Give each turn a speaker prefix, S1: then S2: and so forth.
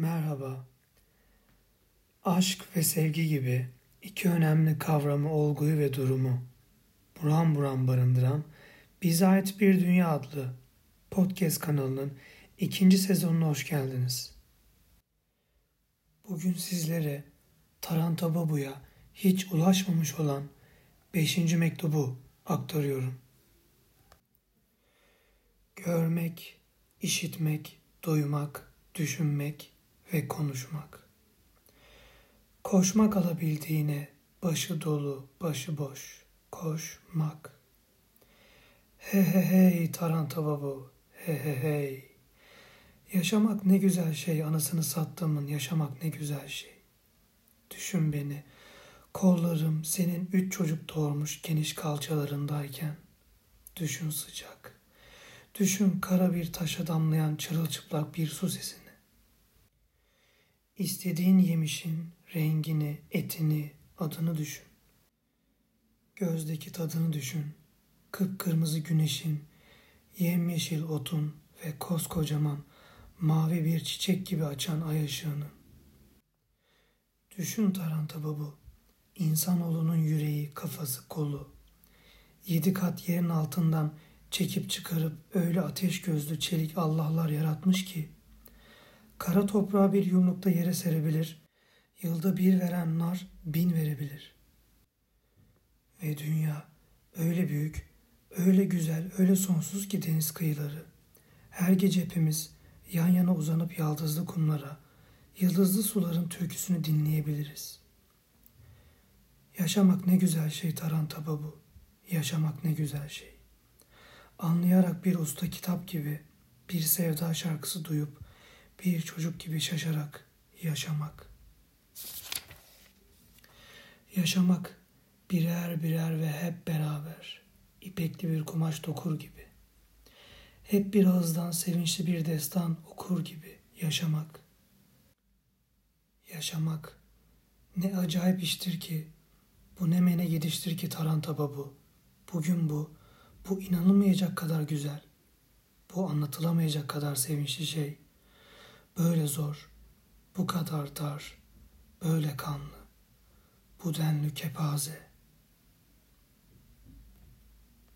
S1: Merhaba. Aşk ve sevgi gibi iki önemli kavramı, olguyu ve durumu buram buram barındıran Bize Ait Bir Dünya adlı podcast kanalının ikinci sezonuna hoş geldiniz. Bugün sizlere Taranta Babu'ya hiç ulaşmamış olan beşinci mektubu aktarıyorum. Görmek, işitmek, duymak, düşünmek ve konuşmak. Koşmak alabildiğine başı dolu, başı boş, koşmak. He he hey Taranta babu, he he hey. Yaşamak ne güzel şey, anasını sattığımın yaşamak ne güzel şey. Düşün beni, kollarım senin üç çocuk doğurmuş geniş kalçalarındayken. Düşün sıcak. Düşün kara bir taşa damlayan çırılçıplak bir su sesini. İstediğin yemişin rengini, etini, adını düşün. Gözdeki tadını düşün. Kıpkırmızı güneşin, yemyeşil otun ve koskocaman mavi bir çiçek gibi açan ay ışığını. Düşün Taranta babu, insanoğlunun yüreği, kafası, kolu. Yedi kat yerin altından çekip çıkarıp öyle ateş gözlü çelik Allah'lar yaratmış ki kara toprağı bir yumrukta yere serebilir, yılda bir veren nar bin verebilir. Ve dünya öyle büyük, öyle güzel, öyle sonsuz ki deniz kıyıları. Her gece hepimiz yan yana uzanıp yaldızlı kumlara, yıldızlı suların türküsünü dinleyebiliriz. Yaşamak ne güzel şey Taranta babu, yaşamak ne güzel şey anlayarak bir usta kitap gibi bir sevda şarkısı duyup bir çocuk gibi şaşarak yaşamak. Yaşamak birer birer ve hep beraber ipekli bir kumaş dokur gibi. Hep bir ağızdan sevinçli bir destan okur gibi yaşamak. Yaşamak ne acayip iştir ki, bu ne mene gidiştir ki Taranta bu. Bugün bu, bu inanılmayacak kadar güzel. Bu anlatılamayacak kadar sevinçli şey. Böyle zor, bu kadar dar, böyle kanlı, bu denli kepaze.''